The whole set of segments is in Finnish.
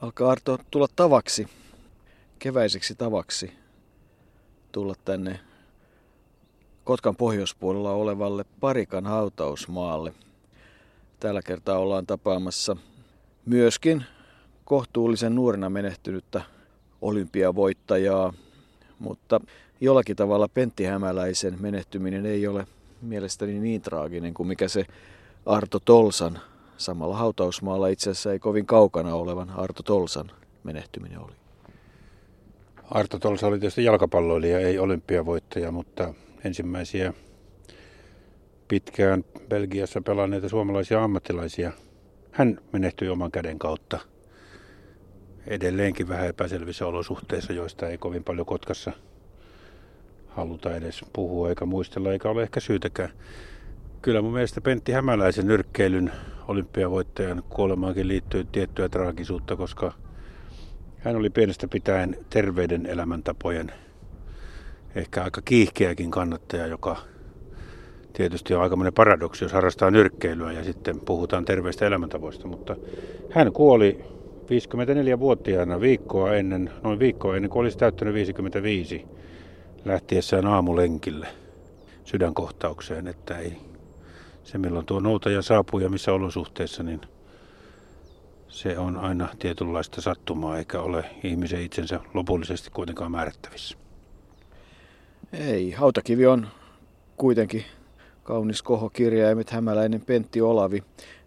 alkaa Arto tulla tavaksi, keväiseksi tavaksi tulla tänne Kotkan pohjoispuolella olevalle Parikan hautausmaalle. Tällä kertaa ollaan tapaamassa myöskin kohtuullisen nuorena menehtynyttä olympiavoittajaa, mutta jollakin tavalla Pentti Hämäläisen menehtyminen ei ole mielestäni niin traaginen kuin mikä se Arto Tolsan samalla hautausmaalla itse asiassa ei kovin kaukana olevan Arto Tolsan menehtyminen oli. Arto Tolsa oli tietysti jalkapalloilija, ei olympiavoittaja, mutta ensimmäisiä pitkään Belgiassa pelanneita suomalaisia ammattilaisia. Hän menehtyi oman käden kautta edelleenkin vähän epäselvissä olosuhteissa, joista ei kovin paljon Kotkassa haluta edes puhua eikä muistella, eikä ole ehkä syytäkään. Kyllä mun mielestä Pentti Hämäläisen nyrkkeilyn olympiavoittajan kuolemaankin liittyy tiettyä traagisuutta, koska hän oli pienestä pitäen terveyden elämäntapojen ehkä aika kiihkeäkin kannattaja, joka tietysti on aikamoinen paradoksi, jos harrastaa nyrkkeilyä ja sitten puhutaan terveistä elämäntavoista, mutta hän kuoli 54-vuotiaana viikkoa ennen, noin viikkoa ennen kuin olisi täyttänyt 55 lähtiessään aamulenkille sydänkohtaukseen, että ei se milloin tuo noutaja saapuu ja missä olosuhteissa, niin se on aina tietynlaista sattumaa eikä ole ihmisen itsensä lopullisesti kuitenkaan määrättävissä. Ei, Hautakivi on kuitenkin kaunis kohokirjaimet Hämäläinen Pentti Olavi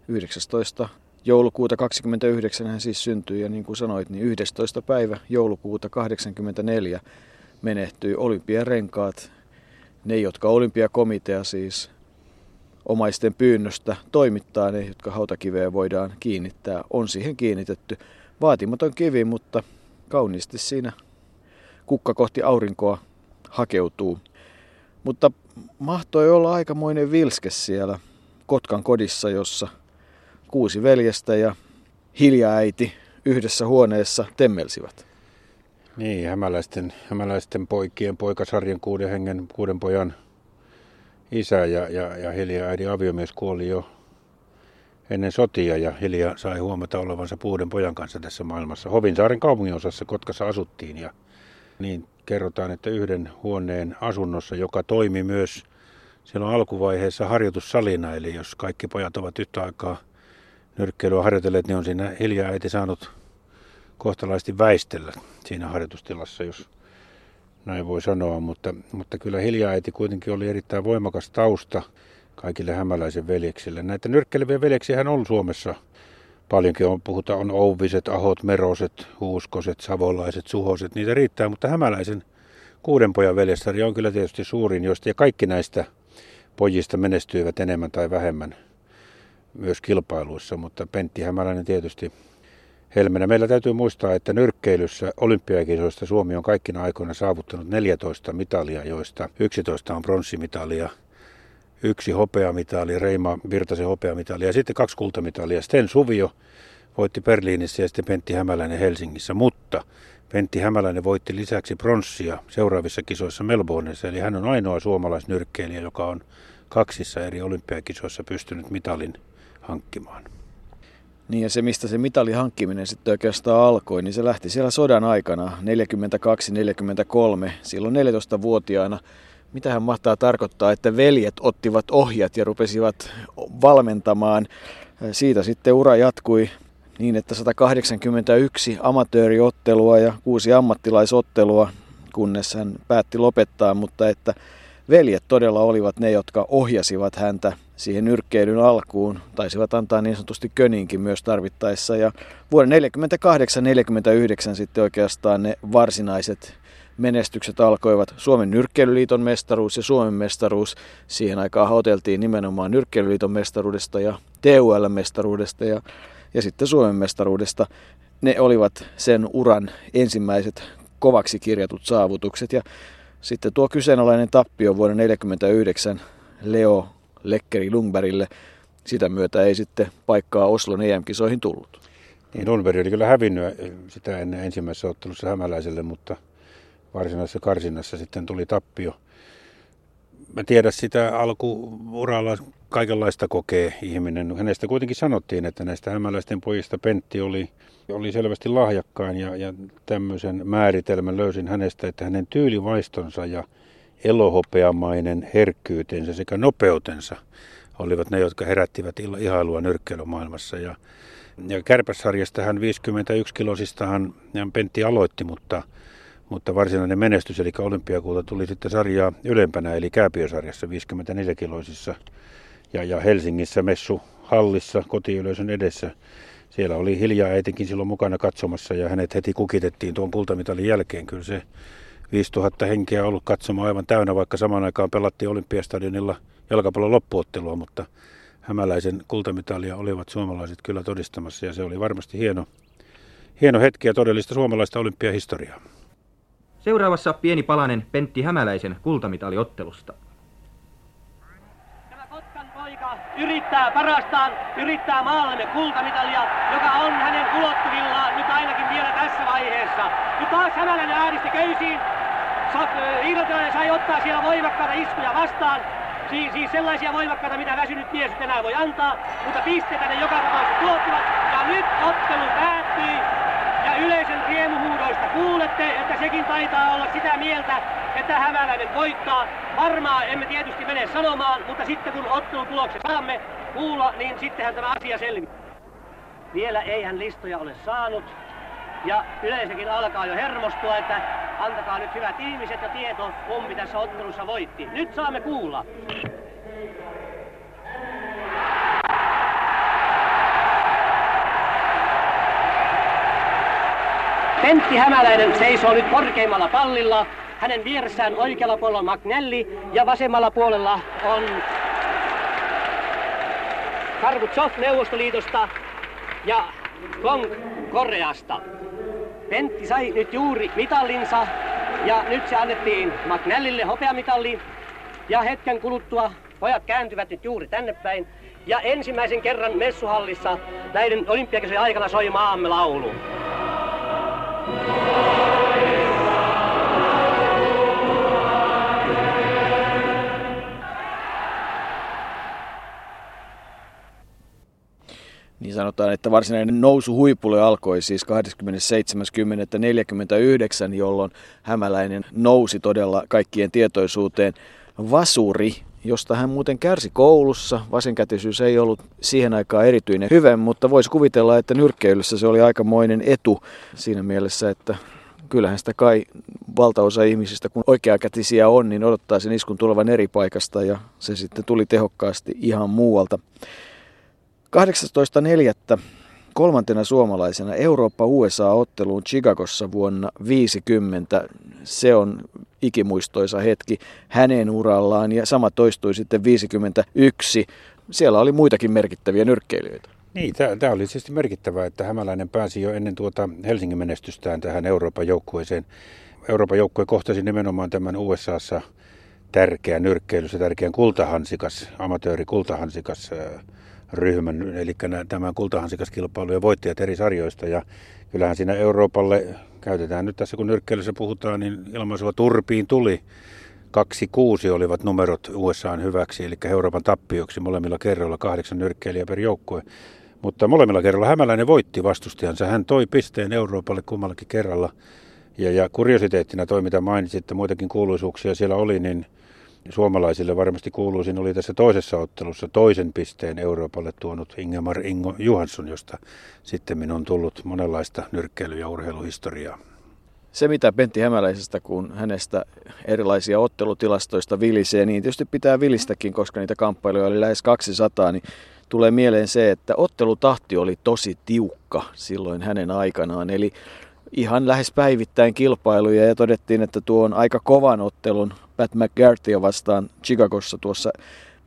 19 joulukuuta 29 hän siis syntyi ja niin kuin sanoit, niin 11. päivä joulukuuta 84 menehtyi olympiarenkaat. Ne, jotka olympiakomitea siis omaisten pyynnöstä toimittaa, ne, jotka hautakiveen voidaan kiinnittää, on siihen kiinnitetty. Vaatimaton kivi, mutta kauniisti siinä kukka kohti aurinkoa hakeutuu. Mutta mahtoi olla aikamoinen vilske siellä Kotkan kodissa, jossa – kuusi veljestä ja hiljaäiti yhdessä huoneessa temmelsivät. Niin, hämäläisten, hämäläisten poikien poikasarjan kuuden hengen, kuuden pojan isä ja, ja, ja Hilja äidin aviomies kuoli jo ennen sotia ja Hilja sai huomata olevansa puuden pojan kanssa tässä maailmassa. Hovinsaaren kaupunginosassa Kotkassa asuttiin ja niin kerrotaan, että yhden huoneen asunnossa, joka toimi myös silloin alkuvaiheessa harjoitussalina, eli jos kaikki pojat ovat yhtä aikaa nyrkkeilyä harjoitelleet, niin on siinä hiljaa äiti saanut kohtalaisesti väistellä siinä harjoitustilassa, jos näin voi sanoa, mutta, mutta kyllä hiljaa äiti kuitenkin oli erittäin voimakas tausta kaikille hämäläisen veljeksille. Näitä nyrkkeileviä veljeksiä hän on Suomessa paljonkin. On, puhutaan on Ouviset, Ahot, Meroset, Huuskoset, Savolaiset, Suhoset, niitä riittää, mutta hämäläisen kuuden pojan veljestari on kyllä tietysti suurin, joista ja kaikki näistä pojista menestyivät enemmän tai vähemmän myös kilpailuissa, mutta Pentti Hämäläinen tietysti helmenä. Meillä täytyy muistaa, että nyrkkeilyssä olympiakisoista Suomi on kaikkina aikoina saavuttanut 14 mitalia, joista 11 on pronssimitalia, yksi hopeamitali, Reima Virtasen hopeamitali ja sitten kaksi kultamitalia. Sten Suvio voitti Berliinissä ja sitten Pentti Hämäläinen Helsingissä, mutta Pentti Hämäläinen voitti lisäksi pronssia seuraavissa kisoissa Melbourneissa, eli hän on ainoa suomalaisnyrkkeilijä, joka on kaksissa eri olympiakisoissa pystynyt mitalin hankkimaan. Niin ja se, mistä se mitalin hankkiminen sitten oikeastaan alkoi, niin se lähti siellä sodan aikana, 42-43, silloin 14-vuotiaana. Mitähän mahtaa tarkoittaa, että veljet ottivat ohjat ja rupesivat valmentamaan. Siitä sitten ura jatkui niin, että 181 amatööriottelua ja kuusi ammattilaisottelua, kunnes hän päätti lopettaa, mutta että veljet todella olivat ne, jotka ohjasivat häntä siihen nyrkkeilyn alkuun. Taisivat antaa niin sanotusti köninkin myös tarvittaessa. Ja vuoden 48-49 sitten oikeastaan ne varsinaiset menestykset alkoivat. Suomen nyrkkeilyliiton mestaruus ja Suomen mestaruus. Siihen aikaan hoteltiin nimenomaan nyrkkeilyliiton mestaruudesta ja TUL-mestaruudesta ja, ja sitten Suomen mestaruudesta. Ne olivat sen uran ensimmäiset kovaksi kirjatut saavutukset. Ja sitten tuo kyseenalainen tappio vuoden 1949 Leo Lekkeri Lundbergille. Sitä myötä ei sitten paikkaa Oslon EM-kisoihin tullut. Niin Lundberg oli kyllä hävinnyt sitä ennen ensimmäisessä ottelussa hämäläiselle, mutta varsinaisessa karsinnassa sitten tuli tappio. Mä tiedän sitä alkuuralla kaikenlaista kokee ihminen. Hänestä kuitenkin sanottiin, että näistä hämäläisten pojista Pentti oli, oli selvästi lahjakkaan ja, ja tämmöisen määritelmän löysin hänestä, että hänen tyylivaistonsa ja elohopeamainen herkkyytensä sekä nopeutensa olivat ne, jotka herättivät ihailua nyrkkeilymaailmassa. Ja, ja kärpässarjasta hän 51-kilosistahan Pentti aloitti, mutta, mutta varsinainen menestys, eli olympiakulta, tuli sitten sarjaa ylempänä, eli kääpiösarjassa 54-kiloisissa. Ja, ja Helsingissä messu hallissa kotiyleisön edessä. Siellä oli hiljaa äitikin silloin mukana katsomassa ja hänet heti kukitettiin tuon kultamitalin jälkeen. Kyllä se 5000 henkeä ollut katsomaan aivan täynnä, vaikka samaan aikaan pelattiin Olympiastadionilla jalkapallon loppuottelua, mutta hämäläisen kultamitalia olivat suomalaiset kyllä todistamassa ja se oli varmasti hieno, hieno hetki ja todellista suomalaista olympiahistoriaa. Seuraavassa pieni palanen Pentti Hämäläisen kultamitaliottelusta. Tämä Kotkan poika yrittää parastaan, yrittää maalamme kultamitalia, joka on hänen ulottuvillaan nyt ainakin vielä tässä vaiheessa. Nyt taas Hämäläinen ääristi köysiin. Irlantilainen sai ottaa siellä voimakkaita iskuja vastaan. Siis, siis sellaisia voimakkaita, mitä väsynyt mies enää voi antaa, mutta pisteitä ne joka tapauksessa tuottivat. Ja nyt ottelu päättyy. Ja yleisön riemuhuudoista kuulette, että sekin taitaa olla sitä mieltä, että hämäläinen voittaa. Varmaan emme tietysti mene sanomaan, mutta sitten kun ottelutulokset saamme kuulla, niin sittenhän tämä asia selviää. Vielä ei hän listoja ole saanut. Ja yleisökin alkaa jo hermostua, että antakaa nyt hyvät ihmiset ja tieto, kumpi tässä ottelussa voitti. Nyt saamme kuulla. Pentti Hämäläinen seisoo nyt korkeimmalla pallilla. Hänen vieressään oikealla puolella on Magnelli ja vasemmalla puolella on Karvutsov Neuvostoliitosta ja Kong Koreasta. Pentti sai nyt juuri mitallinsa ja nyt se annettiin McNallille hopeamitalli. Ja hetken kuluttua pojat kääntyvät nyt juuri tänne päin. Ja ensimmäisen kerran messuhallissa näiden olympiakisojen aikana soi maamme laulu. Niin sanotaan, että varsinainen nousu huipulle alkoi siis 27.10.49, jolloin hämäläinen nousi todella kaikkien tietoisuuteen. Vasuri, josta hän muuten kärsi koulussa. Vasenkätisyys ei ollut siihen aikaan erityinen hyvä, mutta voisi kuvitella, että nyrkkeilyssä se oli aikamoinen etu siinä mielessä, että kyllähän sitä kai valtaosa ihmisistä, kun oikeakätisiä on, niin odottaa sen iskun tulevan eri paikasta ja se sitten tuli tehokkaasti ihan muualta. 18.4. kolmantena suomalaisena Eurooppa-USA-otteluun Chicagossa vuonna 50. Se on ikimuistoisa hetki hänen urallaan ja sama toistui sitten 51. Siellä oli muitakin merkittäviä nyrkkeilijöitä. Niin, tämä oli siis merkittävää, että Hämäläinen pääsi jo ennen tuota Helsingin menestystään tähän Euroopan joukkueeseen. Euroopan joukkue kohtasi nimenomaan tämän USAssa tärkeän nyrkkeilyssä, tärkeän kultahansikas, amatööri kultahansikas ryhmän, eli tämän kultahansikaskilpailujen voittajat eri sarjoista. Ja kyllähän siinä Euroopalle, käytetään nyt tässä kun nyrkkeilyssä puhutaan, niin ilmaisua turpiin tuli. Kaksi kuusi olivat numerot USAan hyväksi, eli Euroopan tappioksi molemmilla kerroilla kahdeksan nyrkkeilijä per joukkue. Mutta molemmilla kerralla Hämäläinen voitti vastustajansa. Hän toi pisteen Euroopalle kummallakin kerralla. Ja, ja kuriositeettina toi, mitä mainitsit, että muitakin kuuluisuuksia siellä oli, niin suomalaisille varmasti kuuluisin oli tässä toisessa ottelussa toisen pisteen Euroopalle tuonut Ingemar Ingo Johansson, josta sitten on tullut monenlaista nyrkkeily- ja urheiluhistoriaa. Se, mitä Pentti Hämäläisestä, kun hänestä erilaisia ottelutilastoista vilisee, niin tietysti pitää vilistäkin, koska niitä kamppailuja oli lähes 200, niin tulee mieleen se, että ottelutahti oli tosi tiukka silloin hänen aikanaan. Eli ihan lähes päivittäin kilpailuja ja todettiin, että tuo on aika kovan ottelun Pat McGarthyä vastaan Chicagossa tuossa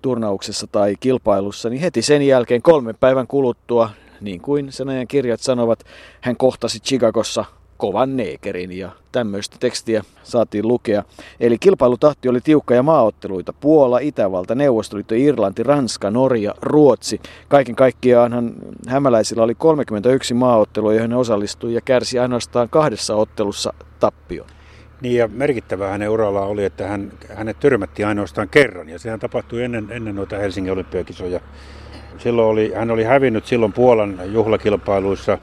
turnauksessa tai kilpailussa, niin heti sen jälkeen kolmen päivän kuluttua, niin kuin sen ajan kirjat sanovat, hän kohtasi Chicagossa kovan neekerin ja tämmöistä tekstiä saatiin lukea. Eli kilpailutahti oli tiukka ja maaotteluita. Puola, Itävalta, Neuvostoliitto, Irlanti, Ranska, Norja, Ruotsi. Kaiken kaikkiaan hämäläisillä oli 31 maaottelua, joihin he osallistui ja kärsi ainoastaan kahdessa ottelussa tappion. Niin ja merkittävää hänen urallaan oli, että hän, hänet tyrmättiin ainoastaan kerran ja sehän tapahtui ennen, ennen noita Helsingin olympiakisoja. Silloin oli, hän oli hävinnyt silloin Puolan juhlakilpailuissa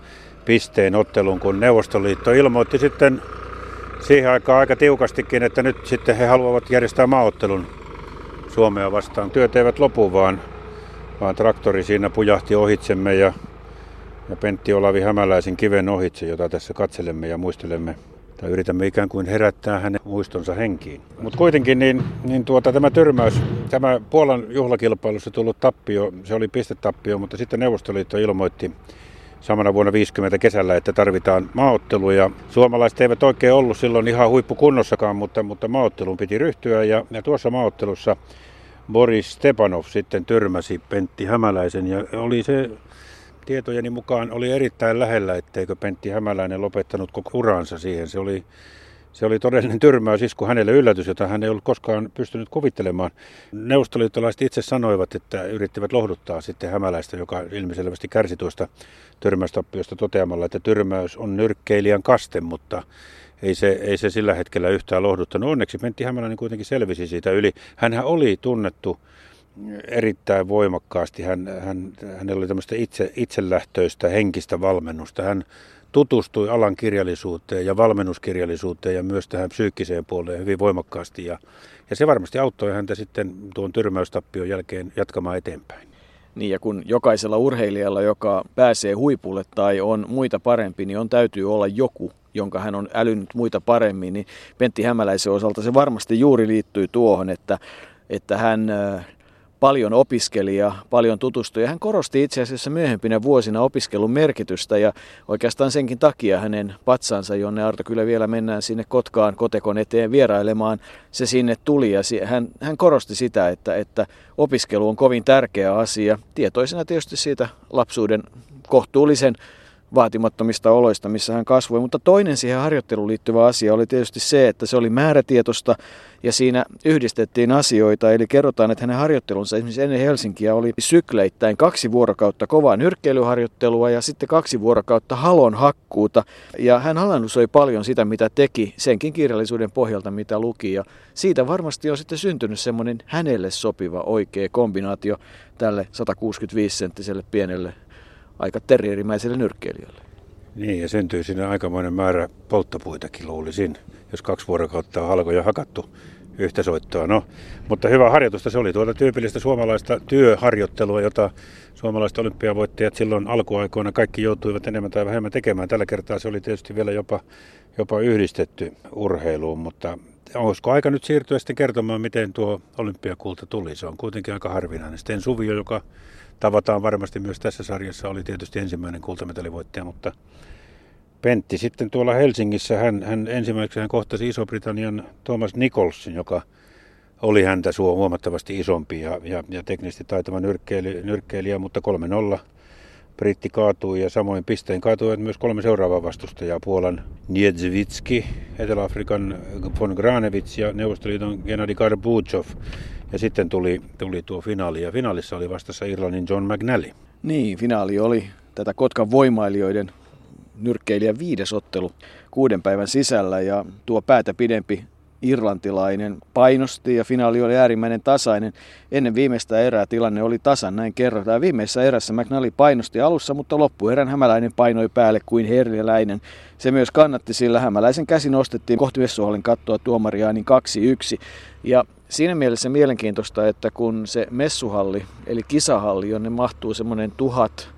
pisteen ottelun, kun Neuvostoliitto ilmoitti sitten siihen aikaan aika tiukastikin, että nyt sitten he haluavat järjestää maaottelun Suomea vastaan. Työt eivät lopu, vaan, vaan traktori siinä pujahti ohitsemme ja, ja Pentti Olavi Hämäläisen kiven ohitse, jota tässä katselemme ja muistelemme tai yritämme ikään kuin herättää hänen muistonsa henkiin. Mutta kuitenkin niin, niin tuota, tämä tyrmäys, tämä Puolan juhlakilpailussa tullut tappio, se oli pistetappio, mutta sitten Neuvostoliitto ilmoitti samana vuonna 50 kesällä, että tarvitaan maaotteluja. Suomalaiset eivät oikein ollut silloin ihan huippukunnossakaan, mutta, mutta maaotteluun piti ryhtyä ja, ja tuossa maaottelussa Boris Stepanov sitten tyrmäsi Pentti Hämäläisen ja oli se tietojeni mukaan oli erittäin lähellä, etteikö Pentti Hämäläinen lopettanut koko uransa siihen. Se oli, se oli todellinen tyrmäysisku hänelle yllätys, jota hän ei ollut koskaan pystynyt kuvittelemaan. Neuvostoliittolaiset itse sanoivat, että yrittivät lohduttaa sitten Hämäläistä, joka ilmiselvästi kärsi tuosta tyrmäystappiosta toteamalla, että tyrmäys on nyrkkeilijän kaste, mutta ei se, ei se sillä hetkellä yhtään lohduttanut. Onneksi Pentti Hämäläinen kuitenkin selvisi siitä yli. Hänhän oli tunnettu erittäin voimakkaasti. Hän, hän, hänellä oli tämmöistä itse, itselähtöistä henkistä valmennusta. Hän tutustui alan kirjallisuuteen ja valmennuskirjallisuuteen ja myös tähän psyykkiseen puoleen hyvin voimakkaasti. Ja, ja se varmasti auttoi häntä sitten tuon tyrmäystappion jälkeen jatkamaan eteenpäin. Niin ja kun jokaisella urheilijalla, joka pääsee huipulle tai on muita parempi, niin on täytyy olla joku, jonka hän on älynyt muita paremmin, niin Pentti Hämäläisen osalta se varmasti juuri liittyy tuohon, että, että hän paljon opiskeli ja paljon tutustui. Hän korosti itse asiassa myöhempinä vuosina opiskelun merkitystä ja oikeastaan senkin takia hänen patsansa, jonne Arto kyllä vielä mennään sinne Kotkaan kotekon eteen vierailemaan, se sinne tuli ja hän, hän korosti sitä, että, että opiskelu on kovin tärkeä asia, tietoisena tietysti siitä lapsuuden kohtuullisen vaatimattomista oloista, missä hän kasvoi. Mutta toinen siihen harjoitteluun liittyvä asia oli tietysti se, että se oli määrätietoista ja siinä yhdistettiin asioita. Eli kerrotaan, että hänen harjoittelunsa esimerkiksi ennen Helsinkiä oli sykleittäin kaksi vuorokautta kovaa nyrkkeilyharjoittelua ja sitten kaksi vuorokautta halon hakkuuta. Ja hän analysoi paljon sitä, mitä teki senkin kirjallisuuden pohjalta, mitä luki. Ja siitä varmasti on sitten syntynyt semmoinen hänelle sopiva oikea kombinaatio tälle 165-senttiselle pienelle aika terrierimäiselle nyrkkeilijälle. Niin, ja syntyy sinne aikamoinen määrä polttopuitakin luulisin, jos kaksi vuorokautta on halkoja hakattu yhtä soittoa. No, mutta hyvä harjoitusta. Se oli tuota tyypillistä suomalaista työharjoittelua, jota suomalaiset olympiavoittajat silloin alkuaikoina kaikki joutuivat enemmän tai vähemmän tekemään. Tällä kertaa se oli tietysti vielä jopa, jopa yhdistetty urheiluun, mutta olisiko aika nyt siirtyä sitten kertomaan, miten tuo olympiakulta tuli? Se on kuitenkin aika harvinainen. Sten Suvio, joka tavataan varmasti myös tässä sarjassa, oli tietysti ensimmäinen kultametalivoittaja, mutta Pentti sitten tuolla Helsingissä, hän, hän ensimmäiseksi hän kohtasi Iso-Britannian Thomas Nicholsin, joka oli häntä huomattavasti isompi ja, ja, ja teknisesti taitava nyrkkeilijä, nyrkkeilijä mutta 3-0 britti kaatui ja samoin pisteen kaatuivat myös kolme seuraavaa vastustajaa. Puolan Niedzvitski, Etelä-Afrikan von Granevits ja Neuvostoliiton Gennady Garbuzov. Ja sitten tuli, tuli tuo finaali ja finaalissa oli vastassa Irlannin John McNally. Niin, finaali oli tätä Kotkan voimailijoiden nyrkkeilijän viides ottelu kuuden päivän sisällä ja tuo päätä pidempi irlantilainen painosti ja finaali oli äärimmäinen tasainen. Ennen viimeistä erää tilanne oli tasan, näin kerrotaan. Viimeisessä erässä McNally painosti alussa, mutta loppuerän hämäläinen painoi päälle kuin herjeläinen. Se myös kannatti, sillä hämäläisen käsi nostettiin kohti Vessuhallin kattoa tuomaria niin 2-1. Ja siinä mielessä mielenkiintoista, että kun se messuhalli, eli kisahalli, jonne mahtuu semmoinen tuhat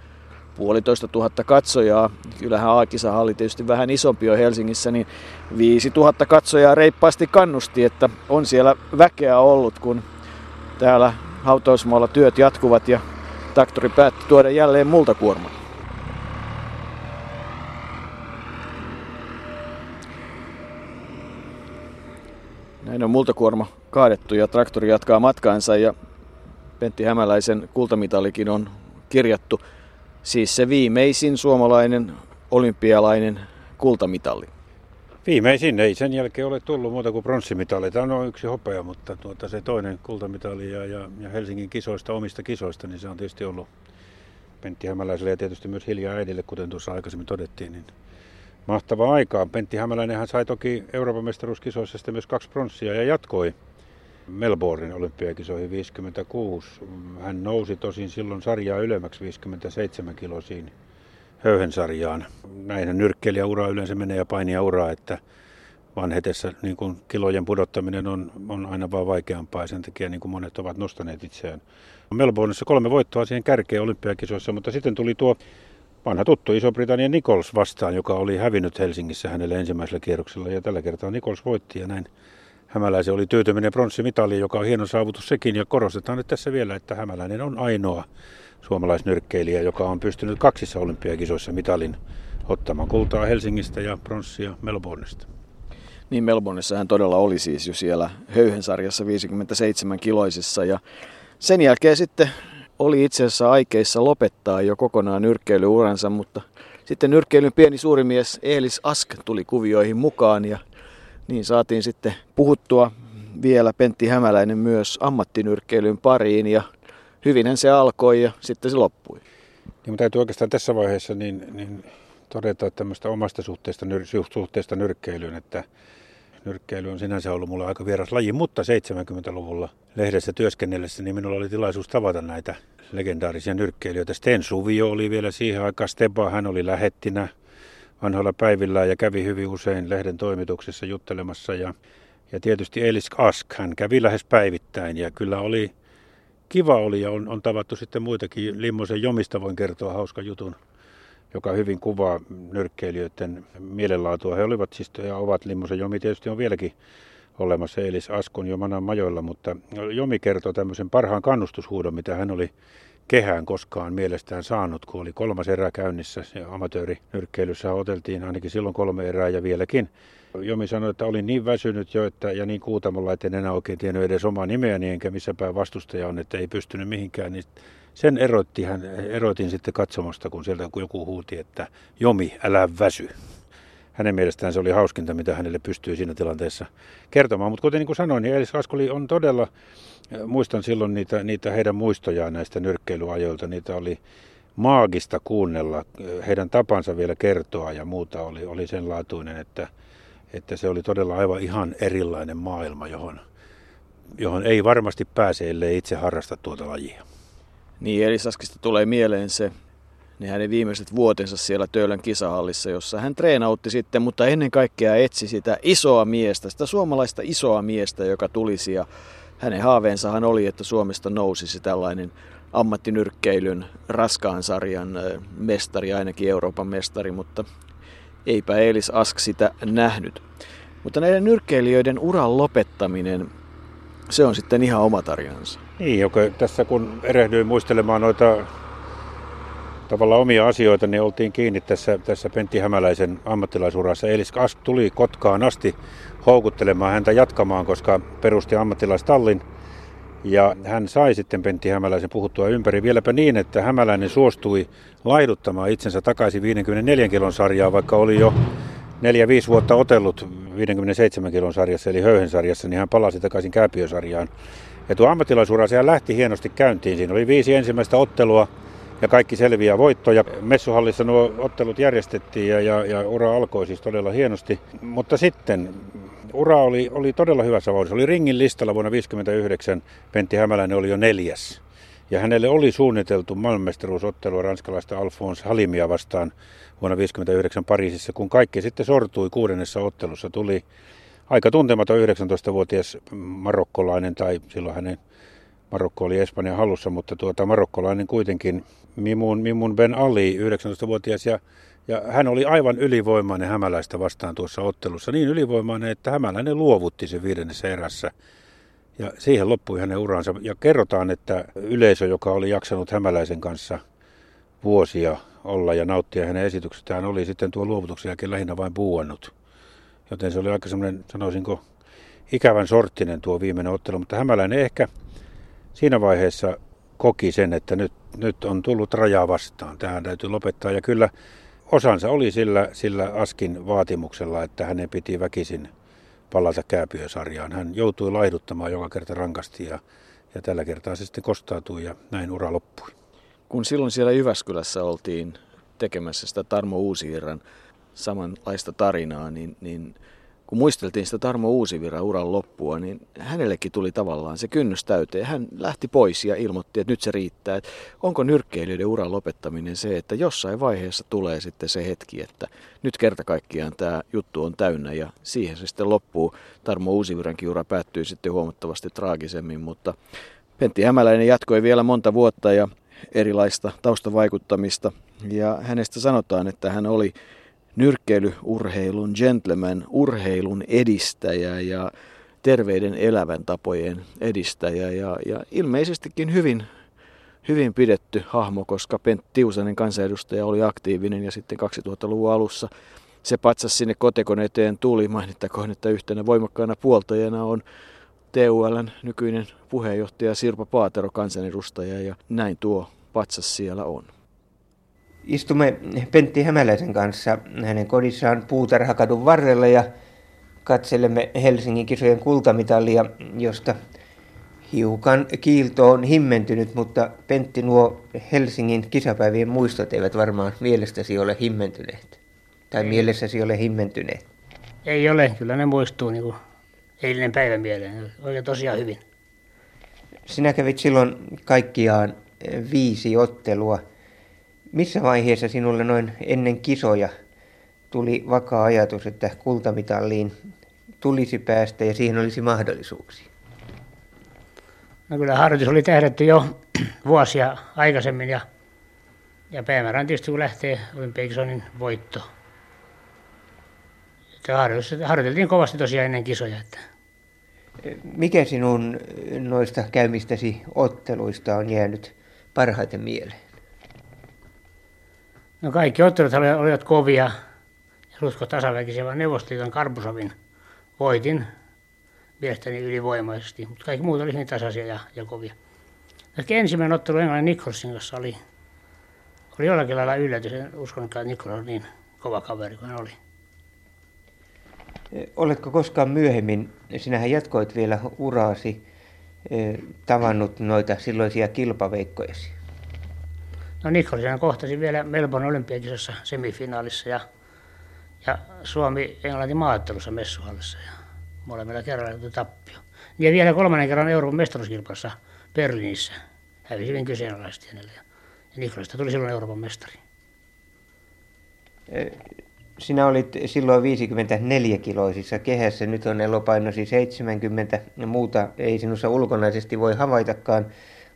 puolitoista tuhatta katsojaa. Kyllähän A-kisahalli tietysti vähän isompi on Helsingissä, niin viisi tuhatta katsojaa reippaasti kannusti, että on siellä väkeä ollut, kun täällä hautausmaalla työt jatkuvat ja traktori päätti tuoda jälleen multakuorman. Näin on multakuorma kaadettu ja traktori jatkaa matkaansa ja Pentti Hämäläisen kultamitalikin on kirjattu Siis se viimeisin suomalainen olympialainen kultamitali. Viimeisin ei sen jälkeen ole tullut muuta kuin pronssimitali. Tämä on yksi hopea, mutta tuota, se toinen kultamitali ja, ja, ja Helsingin kisoista, omista kisoista, niin se on tietysti ollut Pentti Hämäläiselle ja tietysti myös Hilja Äidille, kuten tuossa aikaisemmin todettiin, niin mahtavaa aikaa. Pentti Hämäläinen hän sai toki Euroopan mestaruuskisoissa sitten myös kaksi pronssia ja jatkoi Melbournein olympiakisoihin 56. Hän nousi tosin silloin sarjaa ylemmäksi 57 kilosiin höyhensarjaan. Näinhän nyrkkeilijäura yleensä menee ja painia että vanhetessa niin kuin kilojen pudottaminen on, on aina vaan vaikeampaa ja sen takia niin kuin monet ovat nostaneet itseään. Melbourneissa kolme voittoa siihen kärkeen olympiakisoissa, mutta sitten tuli tuo vanha tuttu Iso-Britannian Nichols vastaan, joka oli hävinnyt Helsingissä hänelle ensimmäisellä kierroksella ja tällä kertaa Nichols voitti ja näin Hämäläisen oli tyytyminen pronssimitali, joka on hieno saavutus sekin ja korostetaan nyt tässä vielä, että Hämäläinen on ainoa suomalaisnyrkkeilijä, joka on pystynyt kaksissa olympiakisoissa mitalin ottamaan kultaa Helsingistä ja pronssia Melbourneista. Niin Melbourneissa hän todella oli siis jo siellä höyhensarjassa 57 kiloisissa ja sen jälkeen sitten oli itse asiassa aikeissa lopettaa jo kokonaan nyrkkeilyuransa, mutta sitten nyrkkeilyn pieni suurimies Eelis Ask tuli kuvioihin mukaan ja niin saatiin sitten puhuttua vielä Pentti Hämäläinen myös ammattinyrkkeilyn pariin ja hyvinhän se alkoi ja sitten se loppui. Niin täytyy oikeastaan tässä vaiheessa niin, niin todeta tämmöistä omasta suhteesta, nyr, suhteesta nyrkkeilyyn, että nyrkkeily on sinänsä ollut mulle aika vieras laji, mutta 70-luvulla lehdessä työskennellessä niin minulla oli tilaisuus tavata näitä legendaarisia nyrkkeilijöitä. Sten Suvio oli vielä siihen aikaan, Steba hän oli lähettinä vanhoilla päivillä ja kävi hyvin usein lehden toimituksessa juttelemassa ja, ja tietysti Elis Ask, hän kävi lähes päivittäin ja kyllä oli kiva oli ja on, on tavattu sitten muitakin. Limmosen Jomista voin kertoa hauska jutun, joka hyvin kuvaa nyrkkeilijöiden mielenlaatua. He olivat siis ja ovat Limmosen Jomi tietysti on vieläkin olemassa Elis Askun jo manan majoilla, mutta Jomi kertoo tämmöisen parhaan kannustushuudon, mitä hän oli kehään koskaan mielestään saanut, kun oli kolmas erä käynnissä. Amatöörinyrkkeilyssä oteltiin ainakin silloin kolme erää ja vieläkin. Jomi sanoi, että olin niin väsynyt jo että, ja niin kuutamolla, että en enää oikein tiennyt edes omaa nimeäni enkä missä päin vastustaja on, että ei pystynyt mihinkään. Niin sen erotti hän, erotin sitten katsomasta, kun sieltä joku huuti, että Jomi, älä väsy hänen mielestään se oli hauskinta, mitä hänelle pystyi siinä tilanteessa kertomaan. Mutta kuten niin kuin sanoin, niin Elis Askoli on todella, muistan silloin niitä, niitä heidän muistojaan näistä nyrkkeilyajoilta, niitä oli maagista kuunnella, heidän tapansa vielä kertoa ja muuta oli, oli sen laatuinen, että, että se oli todella aivan ihan erilainen maailma, johon, johon ei varmasti pääse, ellei itse harrasta tuota lajia. Niin, Elisaskista tulee mieleen se ne hänen viimeiset vuotensa siellä Töölön kisahallissa, jossa hän treenautti sitten, mutta ennen kaikkea etsi sitä isoa miestä, sitä suomalaista isoa miestä, joka tulisi ja hänen haaveensahan oli, että Suomesta nousisi tällainen ammattinyrkkeilyn raskaan sarjan mestari, ainakin Euroopan mestari, mutta eipä Elis Ask sitä nähnyt. Mutta näiden nyrkkeilijöiden uran lopettaminen, se on sitten ihan oma tarinansa. Niin, joka tässä kun erehdyin muistelemaan noita tavallaan omia asioita, niin oltiin kiinni tässä, tässä Pentti Hämäläisen ammattilaisurassa. Elis Ask tuli Kotkaan asti houkuttelemaan häntä jatkamaan, koska perusti ammattilaistallin. Ja hän sai sitten Pentti Hämäläisen puhuttua ympäri vieläpä niin, että Hämäläinen suostui laiduttamaan itsensä takaisin 54 kilon sarjaa, vaikka oli jo 4-5 vuotta otellut 57 kilon sarjassa, eli höyhen sarjassa, niin hän palasi takaisin kääpiösarjaan. Ja tuo ammattilaisura lähti hienosti käyntiin. Siinä oli viisi ensimmäistä ottelua, ja kaikki selviä voittoja. Messuhallissa nuo ottelut järjestettiin ja, ja, ja ura alkoi siis todella hienosti. Mutta sitten ura oli, oli todella hyvässä vauhdissa. Oli ringin listalla vuonna 1959. Pentti Hämäläinen oli jo neljäs. Ja hänelle oli suunniteltu maailmanmestaruusottelua ranskalaista Alphonse Halimia vastaan vuonna 1959 Pariisissa, kun kaikki sitten sortui kuudennessa ottelussa. Tuli aika tuntematon 19-vuotias marokkolainen, tai silloin hänen Marokko oli Espanjan hallussa, mutta tuota, marokkolainen kuitenkin Mimun, Mimun Ben Ali, 19-vuotias, ja, ja hän oli aivan ylivoimainen hämäläistä vastaan tuossa ottelussa. Niin ylivoimainen, että hämäläinen luovutti sen viidennessä erässä. Ja siihen loppui hänen uransa. Ja kerrotaan, että yleisö, joka oli jaksanut hämäläisen kanssa vuosia olla ja nauttia hänen esityksestään, oli sitten tuo luovutuksen jälkeen lähinnä vain puuannut. Joten se oli aika semmoinen, sanoisinko, ikävän sorttinen tuo viimeinen ottelu. Mutta hämäläinen ehkä siinä vaiheessa koki sen, että nyt, nyt on tullut raja vastaan. Tähän täytyy lopettaa. Ja kyllä osansa oli sillä, sillä Askin vaatimuksella, että hänen piti väkisin palata kääpiösarjaan. Hän joutui laihduttamaan joka kerta rankasti ja, ja tällä kertaa se sitten kostautui ja näin ura loppui. Kun silloin siellä Jyväskylässä oltiin tekemässä sitä Tarmo Uusiirran samanlaista tarinaa, niin, niin kun muisteltiin sitä Tarmo Uusivira uran loppua, niin hänellekin tuli tavallaan se kynnys täyteen. Hän lähti pois ja ilmoitti, että nyt se riittää. Että onko nyrkkeilijöiden uran lopettaminen se, että jossain vaiheessa tulee sitten se hetki, että nyt kerta kaikkiaan tämä juttu on täynnä ja siihen se sitten loppuu. Tarmo Uusivirankin ura päättyy sitten huomattavasti traagisemmin, mutta Pentti Hämäläinen jatkoi vielä monta vuotta ja erilaista taustavaikuttamista. Ja hänestä sanotaan, että hän oli nyrkkeilyurheilun gentleman, urheilun edistäjä ja terveiden elävän tapojen edistäjä ja, ja ilmeisestikin hyvin, hyvin pidetty hahmo, koska Pentti Tiusanen kansanedustaja oli aktiivinen ja sitten 2000-luvun alussa se patsas sinne kotekon eteen tuli. Mainittakoon, että yhtenä voimakkaana puoltajana on TULn nykyinen puheenjohtaja Sirpa Paatero kansanedustaja ja näin tuo patsas siellä on. Istumme Pentti Hämäläisen kanssa hänen kodissaan Puutarhakadun varrella ja katselemme Helsingin kisojen kultamitalia, josta hiukan kiilto on himmentynyt, mutta Pentti, nuo Helsingin kisapäivien muistot eivät varmaan mielestäsi ole himmentyneet. Tai Ei. mielessäsi ole himmentyneet. Ei ole, kyllä ne muistuu niin kuin eilinen päivä mieleen. Oikein tosiaan hyvin. Sinä kävit silloin kaikkiaan viisi ottelua – missä vaiheessa sinulle noin ennen kisoja tuli vakaa ajatus, että kultamitalliin tulisi päästä ja siihen olisi mahdollisuuksia? No kyllä harjoitus oli tehdetty jo vuosia aikaisemmin ja, ja päämäärä on tietysti kun lähtee olympiakisoinnin voitto. Että harjoiteltiin kovasti tosiaan ennen kisoja. Että. Mikä sinun noista käymistäsi otteluista on jäänyt parhaiten mieleen? No kaikki ottelut olivat kovia rusko tasaväkisiä, vaan Neuvostoliiton Karbusovin voitin mielestäni ylivoimaisesti, mutta kaikki muut olivat niin tasaisia ja, ja kovia. Ehkä ensimmäinen ottelu Englannin Nicholsin kanssa oli, oli jollakin lailla yllätys. En uskonutkaan, että Nichols oli niin kova kaveri kuin hän oli. Oletko koskaan myöhemmin, sinähän jatkoit vielä uraasi, eh, tavannut noita silloisia kilpaveikkojasi? No Nicholson kohtasi vielä Melbourne olympiakisassa semifinaalissa ja, ja Suomi-Englanti maaottelussa messuhallissa ja molemmilla kerralla tuli tappio. Ja vielä kolmannen kerran Euroopan mestaruuskilpailussa Berliinissä hävisi hyvin kyseenalaisesti hänelle. Ja, Nicholsista tuli silloin Euroopan mestari. Sinä olit silloin 54-kiloisissa kehässä, nyt on elopainosi 70 ja muuta ei sinussa ulkonaisesti voi havaitakaan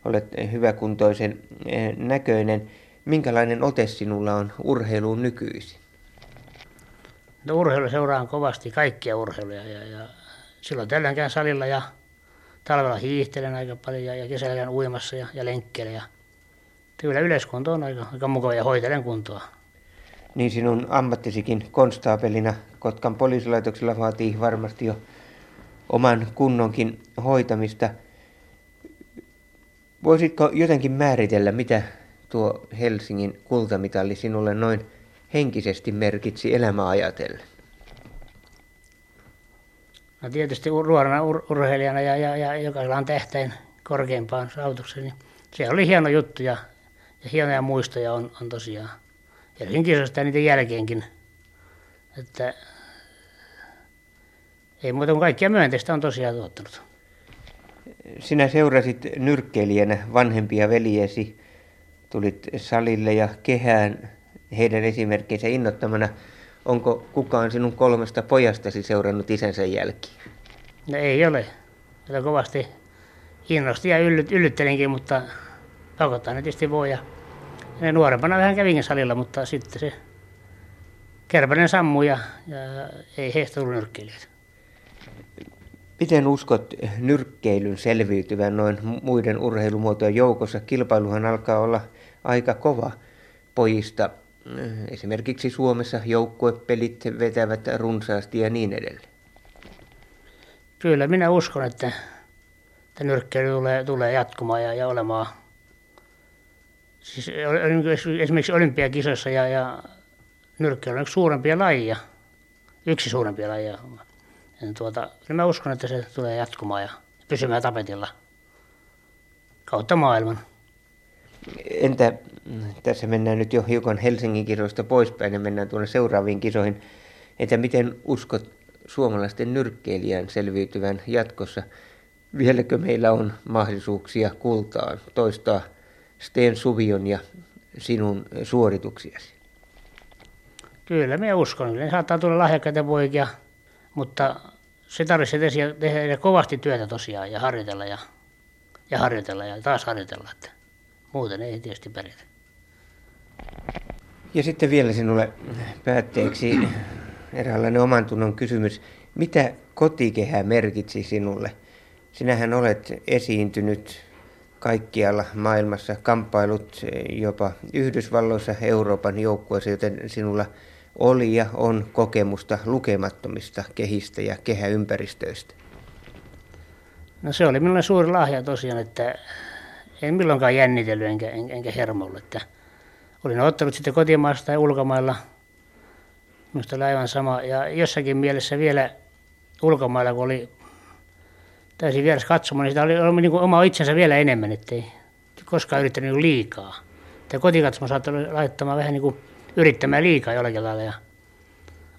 olet hyväkuntoisen eh, näköinen. Minkälainen ote sinulla on urheiluun nykyisin? No urheilu seuraan kovasti kaikkia urheiluja ja, ja silloin tällään käyn salilla ja talvella hiihtelen aika paljon ja, ja kesällä käyn uimassa ja, ja lenkkeilen. Ja kyllä yleiskunto on aika, aika mukava ja hoitelen kuntoa. Niin sinun ammattisikin konstaapelina Kotkan poliisilaitoksella vaatii varmasti jo oman kunnonkin hoitamista – Voisitko jotenkin määritellä, mitä tuo Helsingin kultamitalli sinulle noin henkisesti merkitsi elämää ajatellen? No tietysti nuorena ur- urheilijana ja, ja, ja jokaisella on tähtäin korkeimpaan saavutukseen, niin se oli hieno juttu ja, ja hienoja muistoja on, on tosiaan Helsingin kisoista ja niiden jälkeenkin. Että ei muuta kuin kaikkia myönteistä on tosiaan tuottanut sinä seurasit nyrkkeilijänä vanhempia veljesi, tulit salille ja kehään heidän esimerkkinsä innottamana. Onko kukaan sinun kolmesta pojastasi seurannut isänsä jälkiä? No ei ole. Tätä kovasti innosti ja yllyt, yllyttelinkin, mutta pakottaa ne tietysti voi. Ja ne nuorempana vähän kävinkin salilla, mutta sitten se kärpänen sammui ja, ja ei heistä tullut. Miten uskot nyrkkeilyn selviytyvän noin muiden urheilumuotojen joukossa? Kilpailuhan alkaa olla aika kova pojista. Esimerkiksi Suomessa joukkuepelit vetävät runsaasti ja niin edelleen. Kyllä minä uskon, että, että nyrkkeily tulee, tulee jatkumaan ja, ja olemaan. Siis esimerkiksi olympiakisoissa ja, ja nyrkkeily on yksi suurempia lajeja, yksi suurempia lajeja niin tuota, niin mä uskon, että se tulee jatkumaan ja pysymään tapetilla kautta maailman. Entä tässä mennään nyt jo hiukan Helsingin kisoista poispäin ja mennään tuonne seuraaviin kisoihin, että miten uskot suomalaisten nyrkkeilijän selviytyvän jatkossa? Vieläkö meillä on mahdollisuuksia kultaan toistaa Sten Suvion ja sinun suorituksiasi? Kyllä, minä uskon. Ne saattaa tulla lahjakkaita poikia, mutta se tarvitsee tehdä kovasti työtä tosiaan ja harjoitella ja, ja harjoitella ja taas harjoitella. Että muuten ei tietysti pärjätä. Ja sitten vielä sinulle päätteeksi eräänlainen oman tunnon kysymys. Mitä kotikehä merkitsi sinulle? Sinähän olet esiintynyt kaikkialla maailmassa, kamppailut jopa Yhdysvalloissa, Euroopan joukkueessa, joten sinulla oli ja on kokemusta lukemattomista kehistä ja kehäympäristöistä. No se oli minulle suuri lahja tosiaan, että en milloinkaan jännitellyt enkä, enkä hermolla. Että olin ottanut sitten kotimaasta tai ulkomailla. Minusta oli aivan sama. Ja jossakin mielessä vielä ulkomailla, kun oli täysin vieras katsomaan, niin sitä oli, oli niin kuin oma itsensä vielä enemmän, ettei koskaan yrittänyt niin liikaa. Että kotikatsomo saattoi laittamaan vähän niin kuin yrittämään liikaa jollakin lailla. Ja,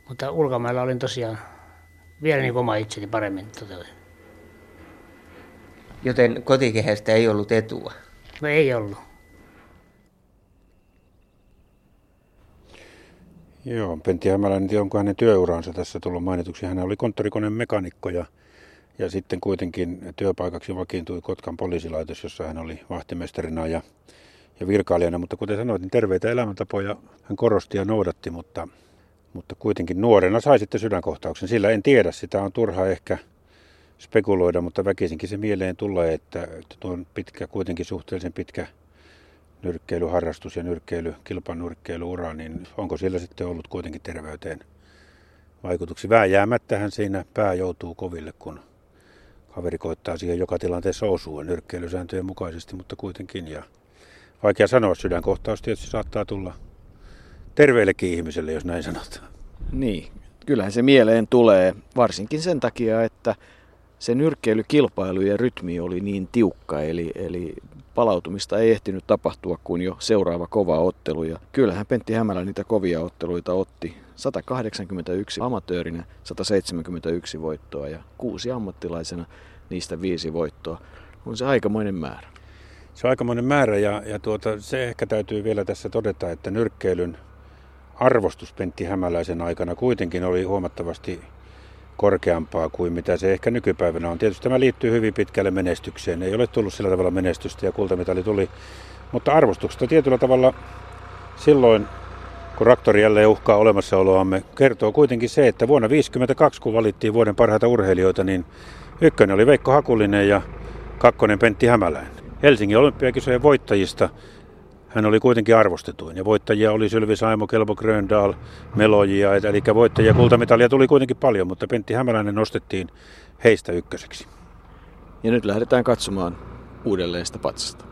mutta ulkomailla olin tosiaan vielä niin kuin oma itseni paremmin toteutin. Joten kotikehästä ei ollut etua? No ei ollut. Joo, Pentti Hämäläinen, onko hänen työuransa tässä tullut mainituksi. Hän oli konttorikoneen mekanikko ja, ja sitten kuitenkin työpaikaksi vakiintui Kotkan poliisilaitos, jossa hän oli vahtimestarina ja, ja virkailijana. Mutta kuten sanoit, niin terveitä elämäntapoja hän korosti ja noudatti, mutta, mutta kuitenkin nuorena sai sitten sydänkohtauksen. Sillä en tiedä, sitä on turha ehkä – spekuloida, mutta väkisinkin se mieleen tulee, että, että tuo pitkä, kuitenkin suhteellisen pitkä nyrkkeilyharrastus ja nyrkkeily, kilpanyrkkeilyura, niin onko sillä sitten ollut kuitenkin terveyteen vaikutuksia? Vääjäämättähän siinä pää joutuu koville, kun kaveri koittaa siihen joka tilanteessa osua nyrkkeilysääntöjen mukaisesti, mutta kuitenkin. Ja vaikea sanoa, sydänkohtaus tietysti saattaa tulla terveellekin ihmiselle, jos näin sanotaan. Niin, kyllähän se mieleen tulee, varsinkin sen takia, että se nyrkkeilykilpailu ja rytmi oli niin tiukka, eli, eli palautumista ei ehtinyt tapahtua kuin jo seuraava kova ottelu. Ja kyllähän Pentti Hämälä niitä kovia otteluita otti. 181 amatöörinä, 171 voittoa ja kuusi ammattilaisena, niistä viisi voittoa. On se aikamoinen määrä. Se on aikamoinen määrä ja, ja tuota, se ehkä täytyy vielä tässä todeta, että nyrkkeilyn arvostus Pentti Hämäläisen aikana kuitenkin oli huomattavasti korkeampaa kuin mitä se ehkä nykypäivänä on. Tietysti tämä liittyy hyvin pitkälle menestykseen. Ei ole tullut sillä tavalla menestystä ja kultamitali tuli. Mutta arvostuksesta tietyllä tavalla silloin, kun raktori jälleen uhkaa olemassaoloamme, kertoo kuitenkin se, että vuonna 1952, kun valittiin vuoden parhaita urheilijoita, niin ykkönen oli Veikko Hakulinen ja kakkonen Pentti Hämäläinen. Helsingin olympiakisojen voittajista hän oli kuitenkin arvostetuin. Ja voittajia oli Sylvi Saimo, Kelbo Gröndal, Melojia, eli voittajia kultamitalia tuli kuitenkin paljon, mutta Pentti Hämäläinen nostettiin heistä ykköseksi. Ja nyt lähdetään katsomaan uudelleen sitä patsasta.